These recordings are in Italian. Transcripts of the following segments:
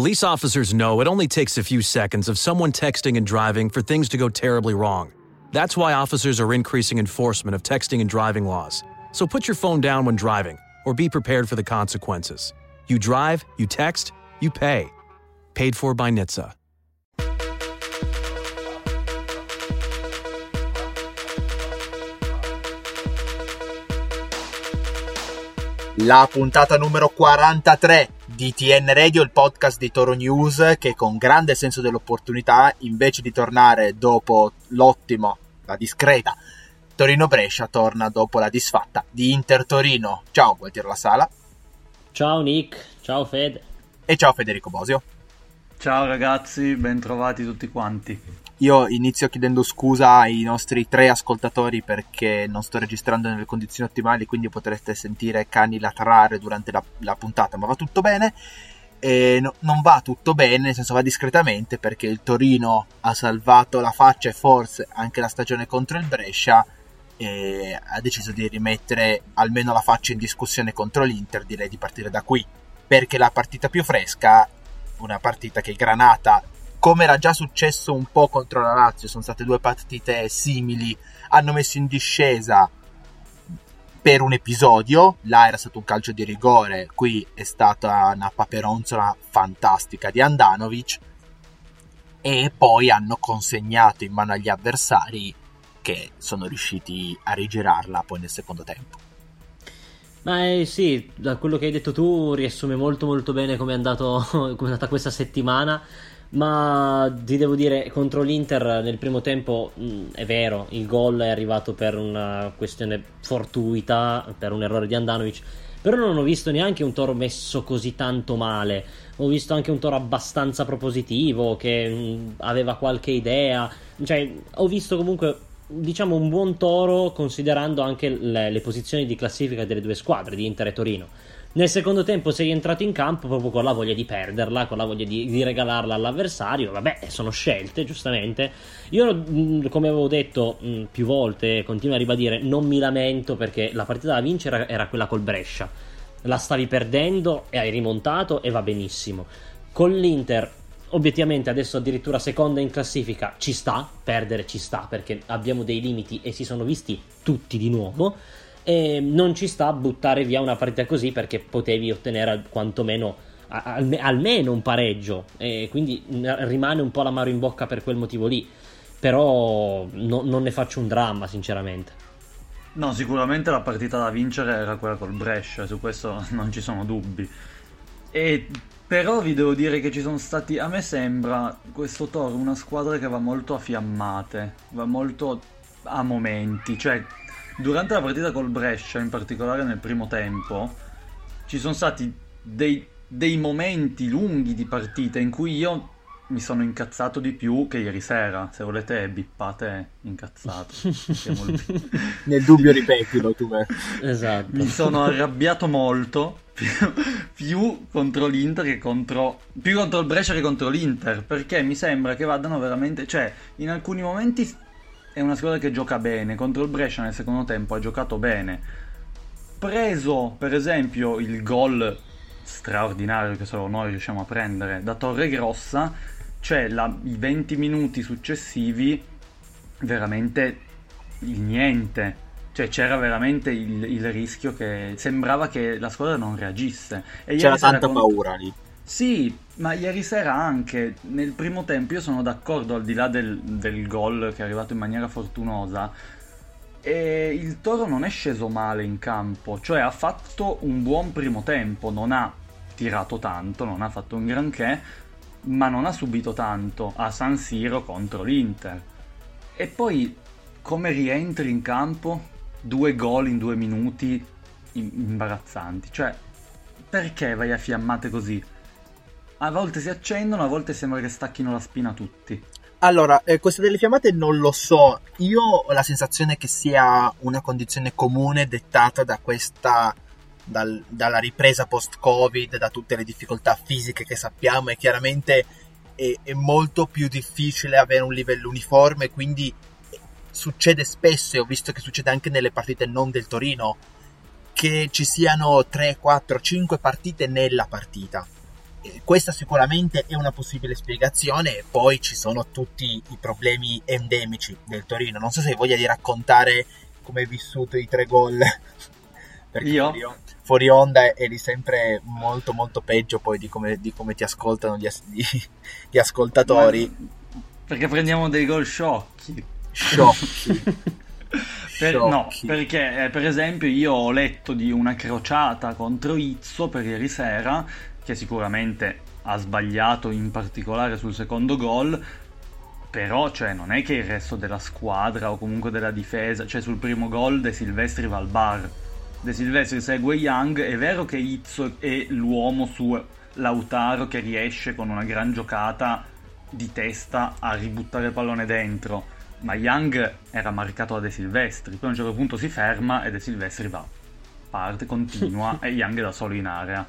Police officers know it only takes a few seconds of someone texting and driving for things to go terribly wrong. That's why officers are increasing enforcement of texting and driving laws. So put your phone down when driving, or be prepared for the consequences. You drive, you text, you pay. Paid for by NHTSA. La puntata numero 43 di TN Radio, il podcast di Toro News che con grande senso dell'opportunità, invece di tornare dopo l'ottimo, la discreta Torino-Brescia, torna dopo la disfatta di Inter-Torino. Ciao Gualtiero La Sala. Ciao Nick, ciao Fed. E ciao Federico Bosio. Ciao ragazzi, bentrovati tutti quanti. Io inizio chiedendo scusa ai nostri tre ascoltatori perché non sto registrando nelle condizioni ottimali, quindi potreste sentire cani latrare durante la, la puntata, ma va tutto bene. No, non va tutto bene, nel senso va discretamente perché il Torino ha salvato la faccia e forse anche la stagione contro il Brescia e ha deciso di rimettere almeno la faccia in discussione contro l'Inter, direi di partire da qui, perché la partita più fresca, una partita che Granata come era già successo un po' contro la Lazio, sono state due partite simili, hanno messo in discesa per un episodio, là era stato un calcio di rigore, qui è stata una paperonzola fantastica di Andanovic e poi hanno consegnato in mano agli avversari che sono riusciti a rigirarla poi nel secondo tempo. Ma eh, sì, da quello che hai detto tu riassume molto molto bene come è, come è andata questa settimana ma ti devo dire, contro l'Inter nel primo tempo mh, mm, è vero, il gol è arrivato per una questione fortuita, per un errore di Andanovic. Però non ho visto neanche un Toro messo così tanto male. Ho visto anche un Toro abbastanza propositivo, che mh, mm, aveva qualche idea. Cioè, ho visto comunque, diciamo, un buon Toro considerando anche le, le posizioni di classifica delle due squadre, di Inter e Torino. Nel secondo tempo sei entrato in campo proprio con la voglia di perderla, con la voglia di, di regalarla all'avversario. Vabbè, sono scelte, giustamente. Io, mm, come avevo detto mm, più volte, continuo a ribadire, non mi lamento perché la partita da vincere era quella col Brescia. La stavi perdendo e hai rimontato e va benissimo. Con l'Inter obiettivamente adesso addirittura seconda in classifica ci sta, perdere ci sta perché abbiamo dei limiti e si sono visti tutti di nuovo e non ci sta a buttare via una partita così perché potevi ottenere quantomeno al, almeno un pareggio. E quindi rimane un po' l'amaro in bocca per quel motivo lì. Però no, non ne faccio un dramma sinceramente. No sicuramente la partita da vincere era quella col Brescia su questo non ci sono dubbi. E però vi devo dire che ci sono stati a me sembra questo Toro una squadra che va molto a fiammate va molto a momenti cioè durante la partita col Brescia, in particolare nel primo tempo, ci sono stati dei, dei momenti lunghi di partita in cui io mi sono incazzato di più che ieri sera. Se volete, bippate incazzato. Nel dubbio ripetilo tu. Esatto. Mi sono arrabbiato molto. Più, più, contro l'Inter che contro. Più contro il Brescia che contro l'Inter. Perché mi sembra che vadano veramente. Cioè, in alcuni momenti è una squadra che gioca bene. Contro il Brescia nel secondo tempo ha giocato bene. Preso per esempio il gol straordinario che solo noi riusciamo a prendere da Torre Grossa, cioè la, i 20 minuti successivi veramente il niente. Cioè c'era veramente il, il rischio che sembrava che la squadra non reagisse. E c'era tanta paura lì. Sì, ma ieri sera anche, nel primo tempo, io sono d'accordo al di là del, del gol che è arrivato in maniera fortunosa, e il Toro non è sceso male in campo, cioè ha fatto un buon primo tempo, non ha tirato tanto, non ha fatto un granché, ma non ha subito tanto a San Siro contro l'Inter. E poi come rientri in campo, due gol in due minuti imbarazzanti, cioè perché vai a fiammate così? A volte si accendono, a volte sembra che stacchino la spina tutti. Allora, eh, queste delle fiammate non lo so. Io ho la sensazione che sia una condizione comune dettata da questa. Dal, dalla ripresa post-Covid, da tutte le difficoltà fisiche che sappiamo, e chiaramente è, è molto più difficile avere un livello uniforme. Quindi succede spesso, e ho visto che succede anche nelle partite non del Torino, che ci siano 3, 4, 5 partite nella partita questa sicuramente è una possibile spiegazione e poi ci sono tutti i problemi endemici del Torino. Non so se hai voglia di raccontare come hai vissuto i tre gol. Perché Io? Fuori, onda eri sempre molto molto peggio poi di come, di come ti ascoltano gli, as- gli, gli ascoltatori. Ma perché prendiamo dei gol sciocchi. Sciocchi. per, no, perché eh, per esempio io ho letto di una crociata contro Izzo per ieri sera che sicuramente ha sbagliato in particolare sul secondo gol, però cioè, non è che il resto della squadra o comunque della difesa, cioè sul primo gol De Silvestri va al bar. De Silvestri segue Young, è vero che Izzo è l'uomo su Lautaro che riesce con una gran giocata di testa a ributtare il pallone dentro, ma Young era marcato da De Silvestri, poi a un certo punto si ferma e De Silvestri va, parte, continua e Young è da solo in area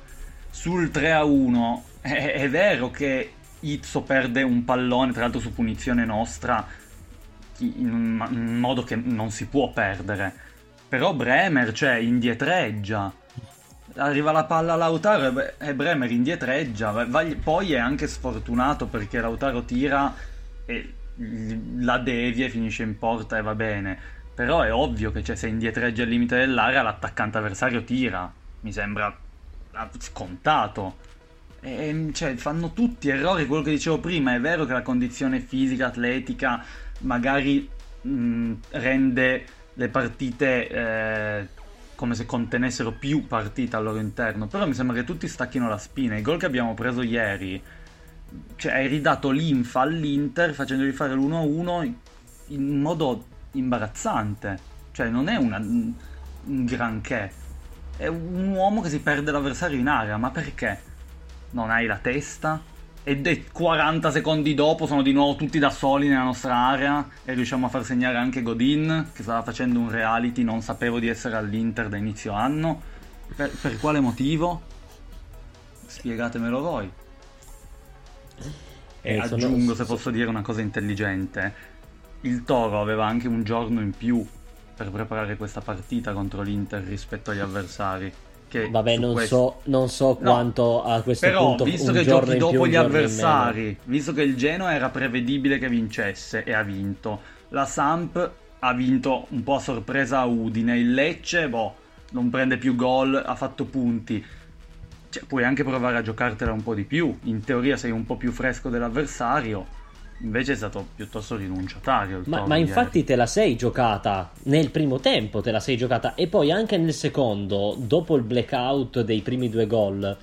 sul 3 a 1 è, è vero che Izzo perde un pallone, tra l'altro su punizione nostra, in in modo che non si può perdere. Però Bremer, cioè, indietreggia. Arriva la palla a Lautaro e Bremer indietreggia. Poi è anche sfortunato perché Lautaro tira e la devia e finisce in porta e va bene. Però è ovvio che cioè, se indietreggia al limite dell'area l'attaccante avversario tira. Mi sembra scontato. E, cioè, fanno tutti errori, quello che dicevo prima, è vero che la condizione fisica, atletica, magari mh, rende le partite eh, come se contenessero più partite al loro interno, però mi sembra che tutti stacchino la spina. Il gol che abbiamo preso ieri, cioè hai ridato l'infa all'Inter facendogli fare l'1-1 in modo imbarazzante, cioè non è una, un granché è un uomo che si perde l'avversario in area, ma perché? Non hai la testa? E 40 secondi dopo sono di nuovo tutti da soli nella nostra area e riusciamo a far segnare anche Godin che stava facendo un reality, non sapevo di essere all'Inter da inizio anno. Per, per quale motivo? Spiegatemelo voi. E eh, aggiungo, se posso dire una cosa intelligente, il Toro aveva anche un giorno in più per preparare questa partita contro l'Inter rispetto agli avversari. Vabbè, non, questo... so, non so quanto no, a questo però, punto. Però, visto che giochi dopo gli avversari, visto che il Genoa era prevedibile che vincesse e ha vinto, la Samp ha vinto un po' a sorpresa a Udine, il Lecce, boh, non prende più gol, ha fatto punti. Cioè, puoi anche provare a giocartela un po' di più. In teoria sei un po' più fresco dell'avversario Invece è stato piuttosto rinunciatario. Ma, ma infatti te la sei giocata nel primo tempo, te la sei giocata e poi anche nel secondo, dopo il blackout dei primi due gol,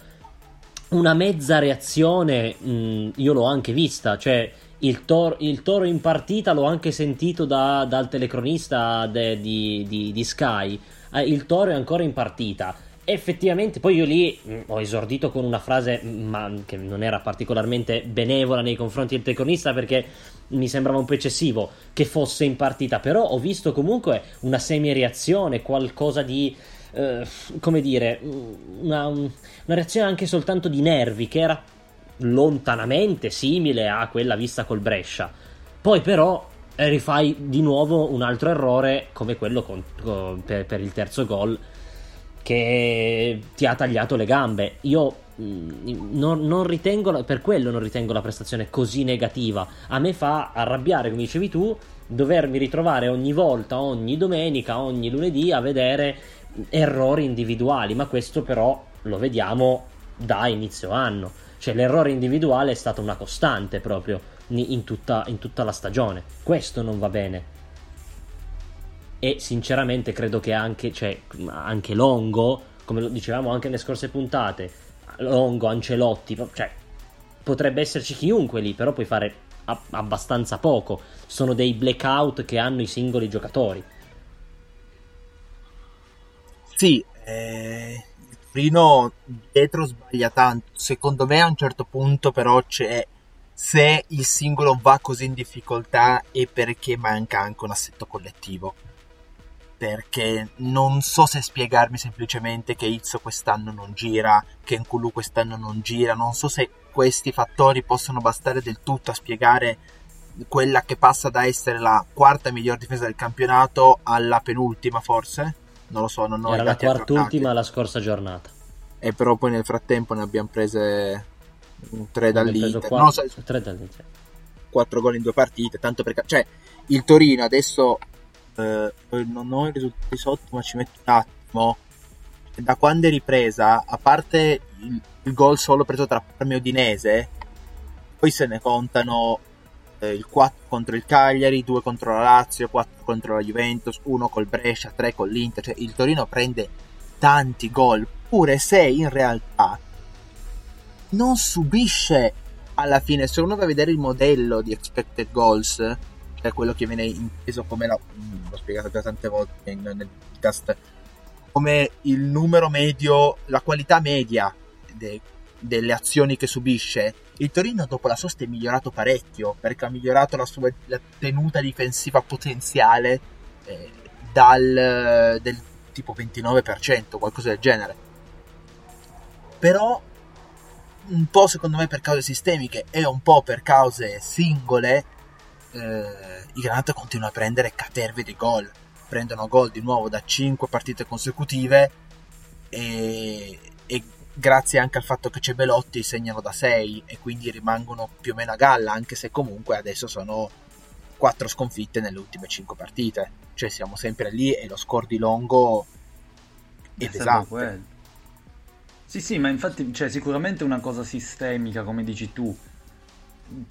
una mezza reazione mh, io l'ho anche vista, cioè il, tor- il, toro in partita l'ho anche sentito da, dal telecronista de- di, di, di Sky. Eh, il toro è ancora in partita effettivamente poi io lì mh, mm, ho esordito con una frase mm, ma che non era particolarmente benevola nei confronti del telecronista perché mi sembrava un po' eccessivo che fosse in partita però ho visto comunque una semi-reazione qualcosa di eh, come dire una, una reazione anche soltanto di nervi che era lontanamente simile a quella vista col Brescia. Poi però rifai di nuovo un altro errore come quello con, con, per, per il terzo gol che ti ha tagliato le gambe. Io mm, non, non, ritengo, per quello non ritengo la prestazione così negativa. A me fa arrabbiare, come dicevi tu, dovermi ritrovare ogni volta, ogni domenica, ogni lunedì a vedere errori individuali, ma questo però lo vediamo da inizio anno. Cioè l'errore individuale è stata una costante proprio in tutta, in tutta la stagione. Questo non va bene e sinceramente credo che anche, cioè, anche Longo, come lo dicevamo anche nelle scorse puntate, Longo, Ancelotti, cioè potrebbe esserci chiunque lì, però puoi fare a- abbastanza poco. Sono dei blackout che hanno i singoli giocatori. Sì, eh, Torino dietro sbaglia tanto. Secondo me a un certo punto però c'è se il singolo va così in difficoltà è perché manca anche un assetto collettivo perché non so se spiegarmi semplicemente che Izzo quest'anno non gira, che Nkulu quest'anno non gira, non so se questi fattori possono bastare del tutto a spiegare quella che passa da essere la quarta miglior difesa del campionato alla penultima forse? Non lo so, non ho Era la quart'ultima la scorsa giornata. E però poi nel frattempo ne abbiamo prese 3 dall'Inter, 4, non so, 3 dall'Inter. 4 gol in due partite, tanto perché cioè il Torino adesso eh, non ho i risultati sotto, ma ci metto un attimo. Da quando è ripresa, a parte il, il gol solo preso tra Parma e Udinese, poi se ne contano eh, il 4 contro il Cagliari, 2 contro la Lazio, 4 contro la Juventus, 1 col Brescia, 3 con l'Inter, cioè il Torino prende tanti gol, pure se in realtà non subisce alla fine, se uno va a vedere il modello di expected goals, cioè quello che viene inteso come la, mm, l'ho spiegato già tante volte in, nel podcast, come il numero medio, la qualità media de, delle azioni che subisce, il Torino dopo la sosta è migliorato parecchio, perché ha migliorato la sua la tenuta difensiva potenziale eh, dal del tipo 29%, qualcosa del genere. Però un po' secondo me per cause sistemiche e un po' per cause singole, eh, i Granata continuano a prendere caterve di gol. Prendono gol di nuovo da 5 partite consecutive e, e grazie anche al fatto che c'è Belotti segnano da 6 e quindi rimangono più o meno a galla, anche se comunque adesso sono 4 sconfitte nelle ultime 5 partite. Cioè siamo sempre lì e lo score di Longo è pesante. Sì, sì, ma infatti cioè, sicuramente una cosa sistemica, come dici tu.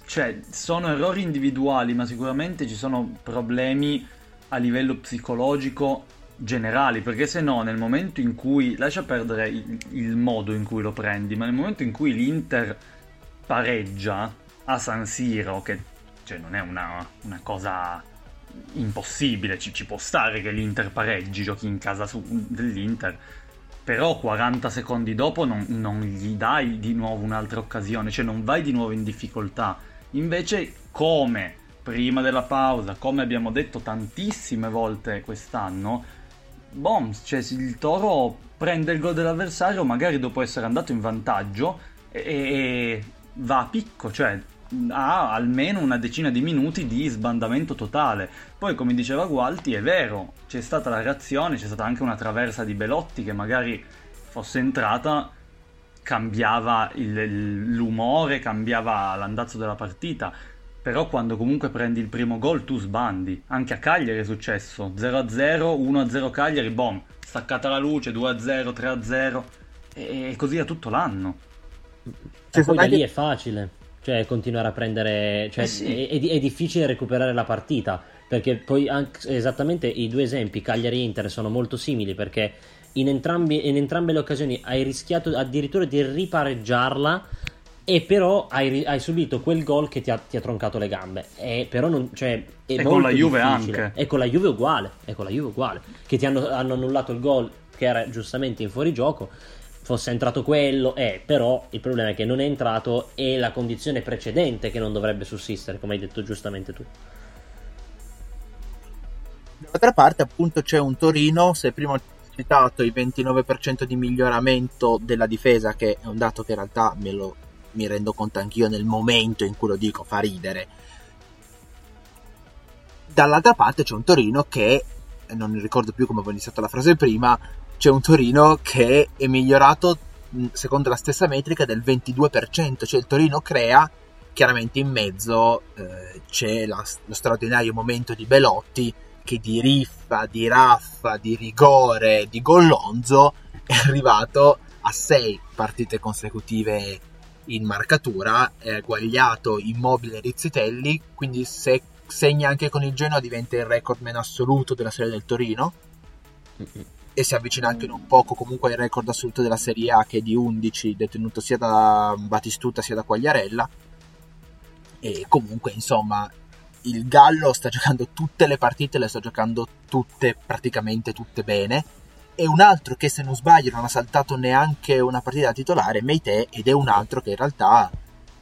Cioè, sono errori individuali, ma sicuramente ci sono problemi a livello psicologico generali, perché se no nel momento in cui, lascia perdere il, il, modo in cui lo prendi, ma nel momento in cui l'Inter pareggia a San Siro, che cioè, non è una, una cosa impossibile, ci, ci, può stare che l'Inter pareggi, giochi in casa su, dell'Inter, però 40 secondi dopo non, non, gli dai di nuovo un'altra occasione, cioè non vai di nuovo in difficoltà. Invece, come prima della pausa, come abbiamo detto tantissime volte quest'anno, boom, cioè il Toro prende il gol dell'avversario magari dopo essere andato in vantaggio e, e va a picco, cioè ha almeno una decina di minuti di sbandamento totale. Poi, come diceva Gualti, è vero, c'è stata la reazione, c'è stata anche una traversa di Belotti che magari fosse entrata, cambiava il, l'umore, cambiava l'andazzo della partita. Però quando comunque prendi il primo gol tu sbandi. Anche a Cagliari è successo. 0-0, 1-0 Cagliari, boom, staccata la luce, 2-0, 3-0 e così a tutto l'anno. E poi da lì è facile cioè continuare a prendere, cioè, eh sì. è, è, è, difficile recuperare la partita, perché poi anche, esattamente i due esempi, Cagliari e Inter, sono molto simili, perché in, entrambi, in entrambe le occasioni hai rischiato addirittura di ripareggiarla, e però hai, hai, subito quel gol che ti ha, ti ha troncato le gambe. E però non, cioè, è e con la Juve difficile. anche. E con la Juve uguale, è con la Juve uguale, che ti hanno, hanno annullato il gol che era giustamente in fuorigioco fosse entrato quello, eh, però il problema è che non è entrato e la condizione precedente che non dovrebbe sussistere, come hai detto giustamente tu. D'altra parte, appunto, c'è un Torino, se prima ho citato il 29% di miglioramento della difesa, che è un dato che in realtà me lo, mi rendo conto anch'io nel momento in cui lo dico, fa ridere. Dall'altra parte c'è un Torino che, non ricordo più come avevo iniziato la frase prima, c'è un Torino che è migliorato secondo la stessa metrica del 22%, cioè il Torino crea, chiaramente in mezzo eh, c'è la, lo straordinario momento di Belotti che di riffa, di raffa, di rigore, di gollonzo è arrivato a 6 partite consecutive in marcatura, è eguagliato Immobile Rizzitelli, quindi se segna anche con il Genoa diventa il recordman assoluto della serie del Torino e si avvicina anche un poco comunque al record assoluto della Serie A che è di 11 detenuto sia da Batistuta sia da Quagliarella. E comunque insomma il Gallo sta giocando tutte le partite le sta giocando tutte praticamente tutte bene. E un altro che se non sbaglio non ha saltato neanche una partita da titolare Meite ed è un altro che in realtà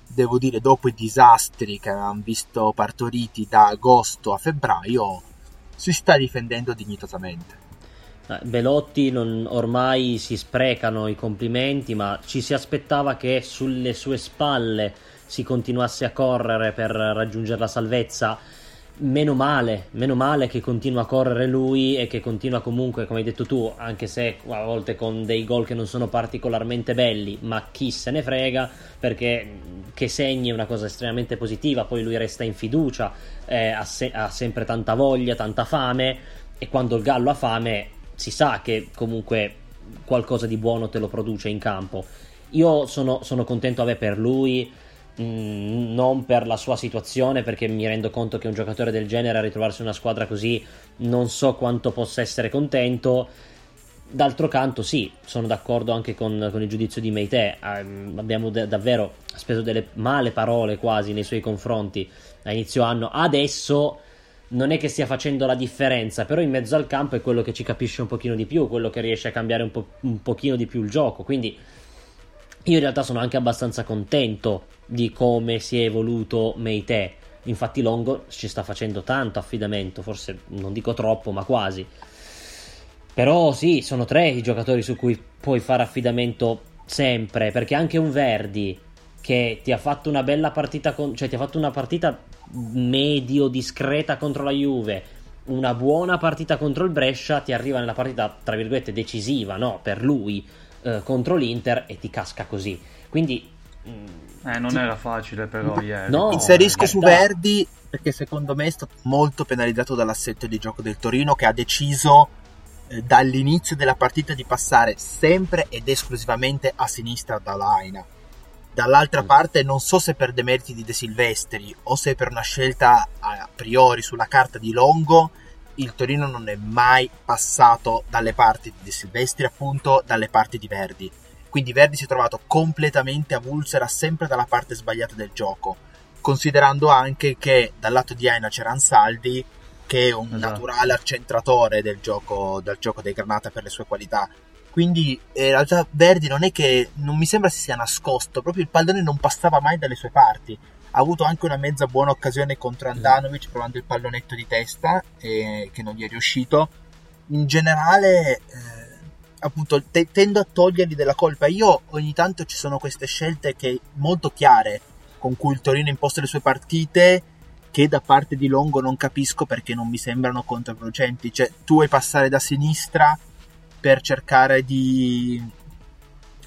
devo dire dopo i disastri che avevamo visto partoriti da agosto a febbraio si sta difendendo dignitosamente eh, Belotti non, ormai si sprecano i complimenti, ma ci si aspettava che sulle sue spalle si continuasse a correre per raggiungere la salvezza. meno male, meno male che continua a correre lui e che continua comunque, come hai detto tu, anche se a volte con dei gol che non sono particolarmente belli, ma chi se ne frega, perché che segni è una cosa estremamente positiva, poi lui resta in fiducia, eh, ha, se- ha sempre tanta voglia, tanta fame e quando il Gallo ha fame si sa che comunque qualcosa di buono te lo produce in campo. Io sono, sono contento vabbè, per lui Mm, non per la sua situazione, perché mi rendo conto che un giocatore del genere a ritrovarsi una squadra così non so quanto possa essere contento. D'altro canto, sì, sono d'accordo anche con, con il giudizio di Meite. Um, abbiamo de- davvero speso delle male parole quasi nei suoi confronti a inizio anno. Adesso non è che stia facendo la differenza, però in mezzo al campo è quello che ci capisce un pochino di più, quello che riesce a cambiare un, po- un pochino di più il gioco. Quindi io in realtà sono anche abbastanza contento di come si è evoluto Meite. Infatti Longo ci sta facendo tanto affidamento, forse non dico troppo, ma quasi. Però sì, sono tre i giocatori su cui puoi fare affidamento sempre, perché anche un Verdi che ti ha fatto una bella partita, con, cioè ti ha fatto una partita medio discreta contro la Juve, una buona partita contro il Brescia, ti arriva nella partita tra virgolette decisiva, no, per lui eh, contro l'Inter e ti casca così. Quindi mm, eh, non era facile però ieri. No, Inserisco su Verdi perché secondo me è stato molto penalizzato dall'assetto di gioco del Torino che ha deciso eh, dall'inizio della partita di passare sempre ed esclusivamente a sinistra da Laina. Dall'altra mm. parte non so se per demeriti di De Silvestri o se per una scelta a priori sulla carta di Longo il Torino non è mai passato dalle parti di De Silvestri appunto dalle parti di Verdi quindi Verdi si è trovato completamente avulso, era sempre dalla parte sbagliata del gioco, considerando anche che dal lato di Aina c'era Ansaldi, che è un esatto. naturale accentratore del gioco, del gioco dei Granata per le sue qualità. Quindi in realtà Verdi non è che non mi sembra si sia nascosto, proprio il pallone non passava mai dalle sue parti. Ha avuto anche una mezza buona occasione contro Andanovic provando il pallonetto di testa, eh, che non gli è riuscito. In generale, eh, appunto te- tendo a togliergli della colpa. Io ogni tanto ci sono queste scelte che molto chiare con cui il Torino imposta le sue partite che da parte di Longo non capisco perché non mi sembrano controproducenti. Cioè, tu vuoi passare da sinistra per cercare di,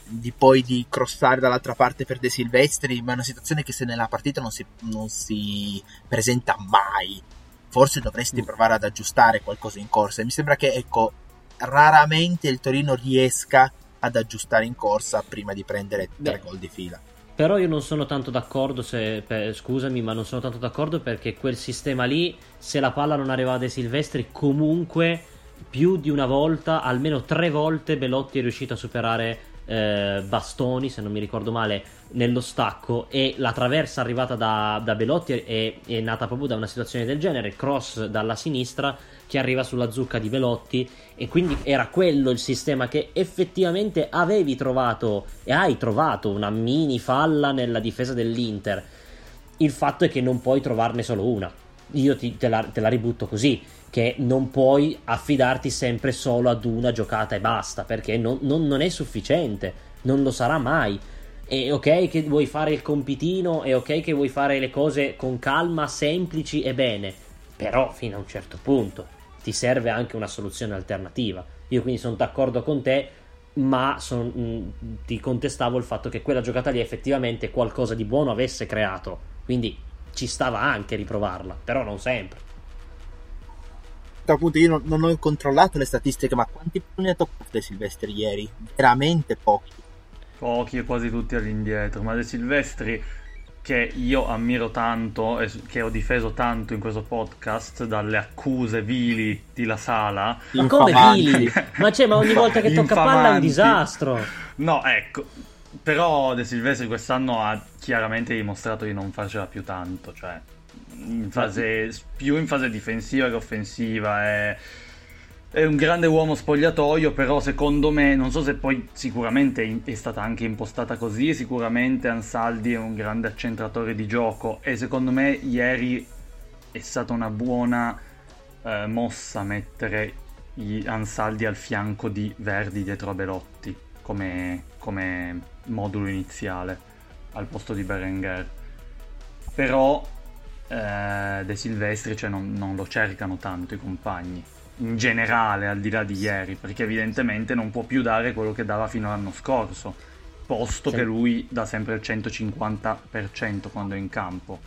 di poi di crossare dall'altra parte per De Silvestri, ma è una situazione che se nella partita non si, non si presenta mai. Forse dovresti mm. provare ad aggiustare qualcosa in corsa. E mi sembra che, ecco, raramente il Torino riesca ad aggiustare in corsa prima di prendere tre gol di fila. Però io non sono tanto d'accordo, se, per, scusami, ma non sono tanto d'accordo perché quel sistema lì, se la palla non arrivava dai Silvestri, comunque più di una volta, almeno tre volte, Belotti è riuscito a superare eh, Bastoni, se non mi ricordo male, nello stacco e la traversa arrivata da, da Belotti è, è, nata proprio da una situazione del genere, cross dalla sinistra che arriva sulla zucca di Belotti e quindi era quello il sistema che effettivamente avevi trovato e hai trovato una mini falla nella difesa dell'Inter. Il fatto è che non puoi trovarne solo una. Io ti, te, la, te la ributto così che non puoi affidarti sempre solo ad una giocata e basta, perché non, non, non, è sufficiente, non lo sarà mai. È ok che vuoi fare il compitino, è ok che vuoi fare le cose con calma, semplici e bene, però fino a un certo punto ti serve anche una soluzione alternativa. Io quindi sono d'accordo con te, ma son, mh, ti contestavo il fatto che quella giocata lì effettivamente qualcosa di buono avesse creato, quindi ci stava anche riprovarla, però non sempre appunto io non, non, ho controllato le statistiche, ma quanti punti ha toccato De Silvestri ieri? Veramente pochi. Pochi e quasi tutti all'indietro, ma De Silvestri che io ammiro tanto e che ho difeso tanto in questo podcast dalle accuse vili di La Sala. Ma come vili? Ma c'è, ma ogni volta che tocca palla è un disastro. No, ecco, però De Silvestri quest'anno ha chiaramente dimostrato di non farcela più tanto, cioè in fase, più in fase difensiva che offensiva. È, è, un grande uomo spogliatoio, però secondo me, non so se poi sicuramente è stata anche impostata così, sicuramente Ansaldi è un grande accentratore di gioco e secondo me ieri è stata una buona eh, mossa mettere Ansaldi al fianco di Verdi dietro a Belotti come, come modulo iniziale al posto di Berenguer. Però eh, De Silvestri cioè non, non lo cercano tanto i compagni. In generale al di là di ieri perché evidentemente non può più dare quello che dava fino all'anno scorso posto sì. che lui dà sempre il 150% quando è in campo.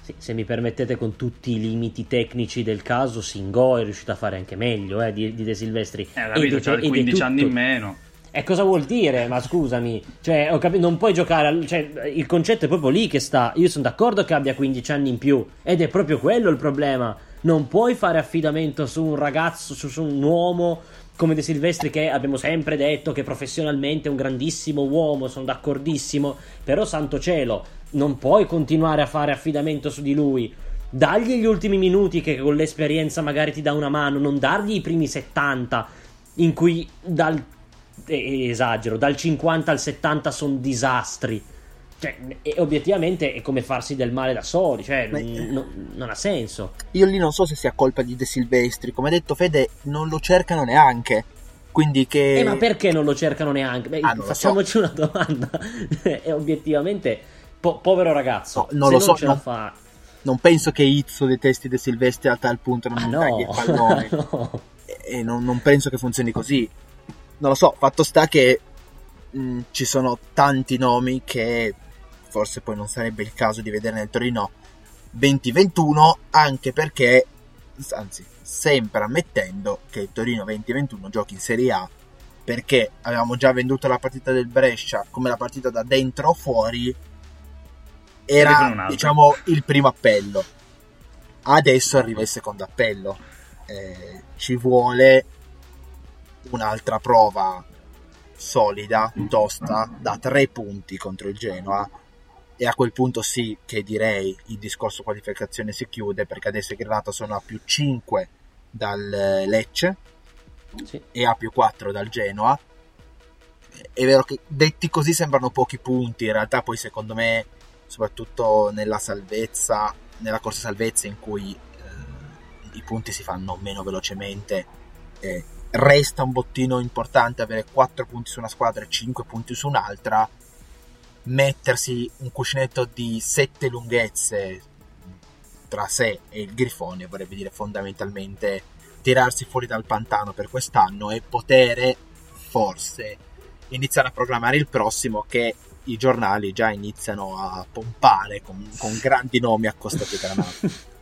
Sì, se mi permettete con tutti i limiti tecnici del caso Singo è riuscito a fare anche meglio eh, di, di, De Silvestri. Eh, capito, ed, ed 15 tutto... anni in meno e cosa vuol dire? Ma scusami, cioè, cap- non puoi giocare. Cioè, il concetto è proprio lì che sta. Io sono d'accordo che abbia 15 anni in più, ed è proprio quello il problema. Non puoi fare affidamento su un ragazzo, su, su un uomo come De Silvestri, che abbiamo sempre detto che professionalmente è un grandissimo uomo. Sono d'accordissimo. Però, santo cielo, non puoi continuare a fare affidamento su di lui. Dagli gli ultimi minuti che con l'esperienza magari ti dà una mano, non dargli i primi 70 in cui dal esagero, dal 50 al 70 sono disastri. Cioè, obiettivamente è come farsi del male da soli, cioè, Beh, n- non ha senso. Io lì non so se sia colpa di De Silvestri, come ha detto Fede, non lo cercano neanche. Quindi che... Eh, ma perché non lo cercano neanche? Beh, ah, facciamoci so. una domanda. e obiettivamente, po- povero ragazzo, no, non lo so, non, fa... non penso che Izzo detesti De Silvestri a tal punto non ah, no. il pallone. no. E non, non penso che funzioni così non lo so, fatto sta che mh, mm, ci sono tanti nomi che forse poi non sarebbe il caso di vedere nel Torino 2021, anche perché, anzi, sempre ammettendo che il Torino 2021 giochi in Serie A, perché avevamo già venduto la partita del Brescia come la partita da dentro o fuori, era diciamo il primo appello. Adesso arriva il secondo appello. Eh, ci vuole un'altra prova solida, tosta, da tre punti contro il Genoa. E a quel punto sì che direi il discorso qualificazione si chiude perché adesso Granata sono a più 5 dal Lecce sì. e a più 4 dal Genoa. È vero che detti così sembrano pochi punti. In realtà poi secondo me soprattutto nella salvezza nella corsa salvezza in cui eh, i punti si fanno meno velocemente eh, resta un bottino importante avere 4 punti su una squadra e 5 punti su un'altra mettersi un cuscinetto di 7 lunghezze tra sé e il grifone vorrebbe dire fondamentalmente tirarsi fuori dal pantano per quest'anno e poter forse iniziare a programmare il prossimo che i giornali già iniziano a pompare con, con grandi nomi accostati a Granata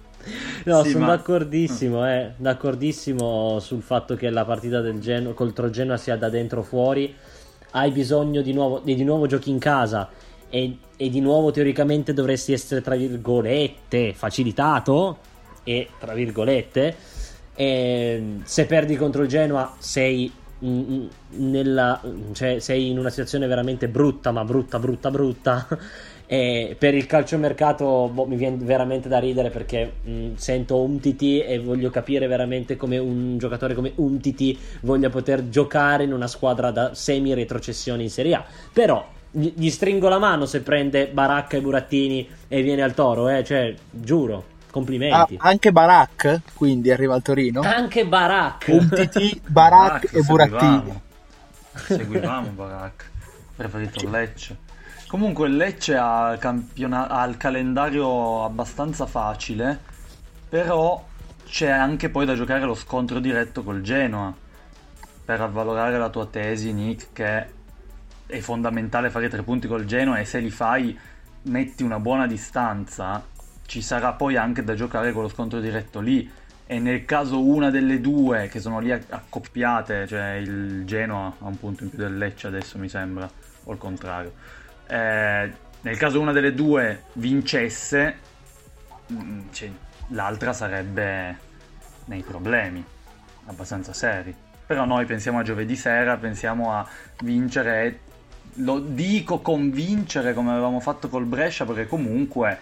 No, sì, sono ma... d'accordissimo, eh, d'accordissimo sul fatto che la partita del Geno- contro Genoa sia da dentro fuori. Hai bisogno di nuovo, di, di nuovo giochi in casa e, e, di nuovo teoricamente dovresti essere, tra virgolette, facilitato e, tra virgolette, e, se perdi contro il Genoa sei nella, cioè, sei in una situazione veramente brutta, ma brutta, brutta, brutta. E per il calciomercato boh, mi viene veramente da ridere perché mh, sento Umtiti e voglio capire veramente come un giocatore come Umtiti voglia poter giocare in una squadra da semi retrocessione in Serie A. Però gli stringo la mano se prende Baracca e Burattini e viene al Toro, eh? cioè, giuro. Complimenti. Ah, anche Barak, quindi arriva al Torino. Anche Barak. Umtiti, Barak e Burattini. Seguivamo Barak. Preferito Lecce. Comunque il Lecce ha, campiona- ha il calendario abbastanza facile, però c'è anche poi da giocare lo scontro diretto col Genoa. Per avvalorare la tua tesi, Nick, che è fondamentale fare tre punti col Genoa e se li fai metti una buona distanza, ci sarà poi anche da giocare con lo scontro diretto lì. E nel caso una delle due che sono lì accoppiate, cioè il Genoa ha un punto in più del Lecce adesso mi sembra, o il contrario. Eh, nel caso una delle due vincesse, mm, cioè, l'altra sarebbe nei problemi abbastanza seri. Però noi pensiamo a giovedì sera, pensiamo a vincere, lo dico convincere come avevamo fatto col Brescia perché comunque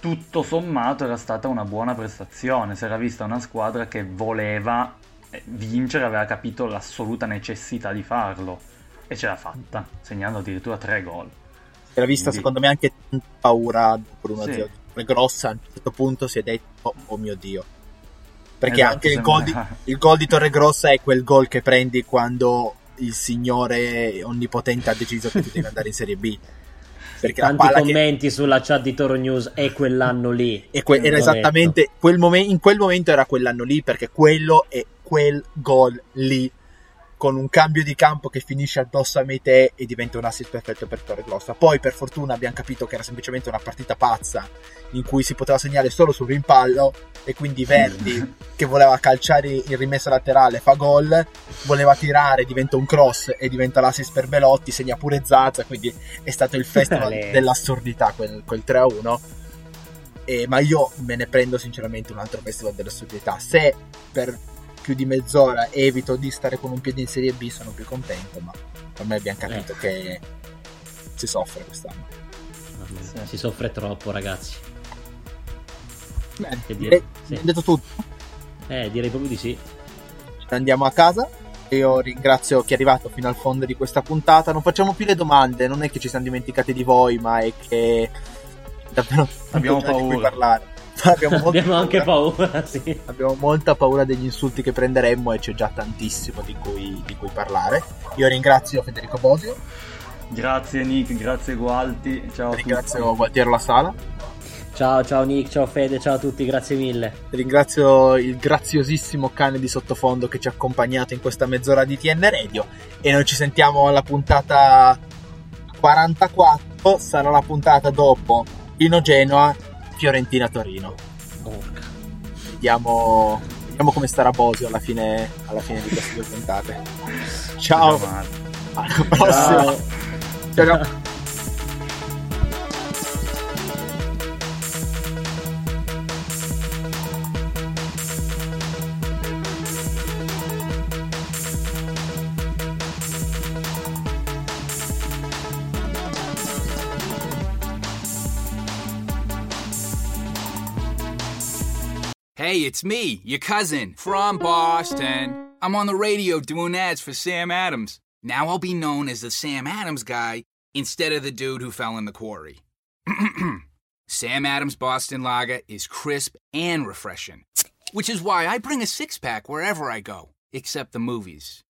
tutto sommato era stata una buona prestazione, si era vista una squadra che voleva eh, vincere, aveva capito l'assoluta necessità di farlo e ce l'ha fatta, segnando addirittura tre gol. Era vista Quindi... secondo me anche paura per una sì. grossa a un certo punto si è detto oh mio dio. Perché esatto, anche il gol, di, il gol di Torregrossa è quel gol che prendi quando il signore onnipotente ha deciso che tu devi andare in Serie B. Perché Tanti commenti che... sulla chat di Toro News è quell'anno lì. E que- era esattamente quel momen- in quel momento era quell'anno lì perché quello è quel gol lì con un cambio di campo che finisce addosso a Meite e diventa un assist perfetto per Torre Grossa. Poi per fortuna abbiamo capito che era semplicemente una partita pazza in cui si poteva segnare solo sul rimpallo e quindi Verdi che voleva calciare in rimessa laterale fa gol, voleva tirare, diventa un cross e diventa l'assist per Belotti, segna pure Zazza, quindi è stato il festival dell'assurdità quel, quel 3-1. E, ma io me ne prendo sinceramente un altro festival dell'assurdità. Se per più di mezz'ora evito di stare con un piede in Serie B sono più contento, ma ormai abbiamo capito eh. che si soffre quest'anno. Sì. Si soffre troppo ragazzi. Bene, direi, sì. detto tutto? Eh, direi proprio di sì. Andiamo a casa. Io ringrazio chi è arrivato fino al fondo di questa puntata. Non facciamo più le domande, non è che ci siamo dimenticati di voi, ma è che davvero abbiamo paura. di cui parlare. abbiamo, abbiamo anche paura, sì. Abbiamo molta paura degli insulti che prenderemmo e c'è già tantissimo di cui, di cui parlare. Io ringrazio Federico Bosio. Grazie Nick, grazie Gualti. Ciao ringrazio Gualtiero La Sala. Ciao, ciao Nick, ciao Fede, ciao a tutti, grazie mille. Ringrazio il graziosissimo cane di sottofondo che ci ha accompagnato in questa mezz'ora di TN Radio e noi ci sentiamo alla puntata 44, sarà la puntata dopo Pino Genoa Fiorentina-Torino. Vediamo, vediamo come starà Bosio alla fine, alla fine di queste due puntate. Ciao, alla prossima. Ciao. ciao. It's me, your cousin, from Boston. I'm on the radio doing ads for Sam Adams. Now I'll be known as the Sam Adams guy instead of the dude who fell in the quarry. Sam Adams Boston Lager is crisp and refreshing, which is why I bring a six pack wherever I go, except the movies.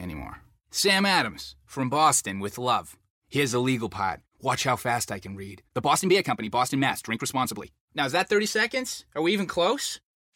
Anymore. Sam Adams, from Boston with love. Here's the legal part. Watch how fast I can read. The Boston Beer Company, Boston, Mass. Drink responsibly. Now, is that 30 seconds? Are we even close?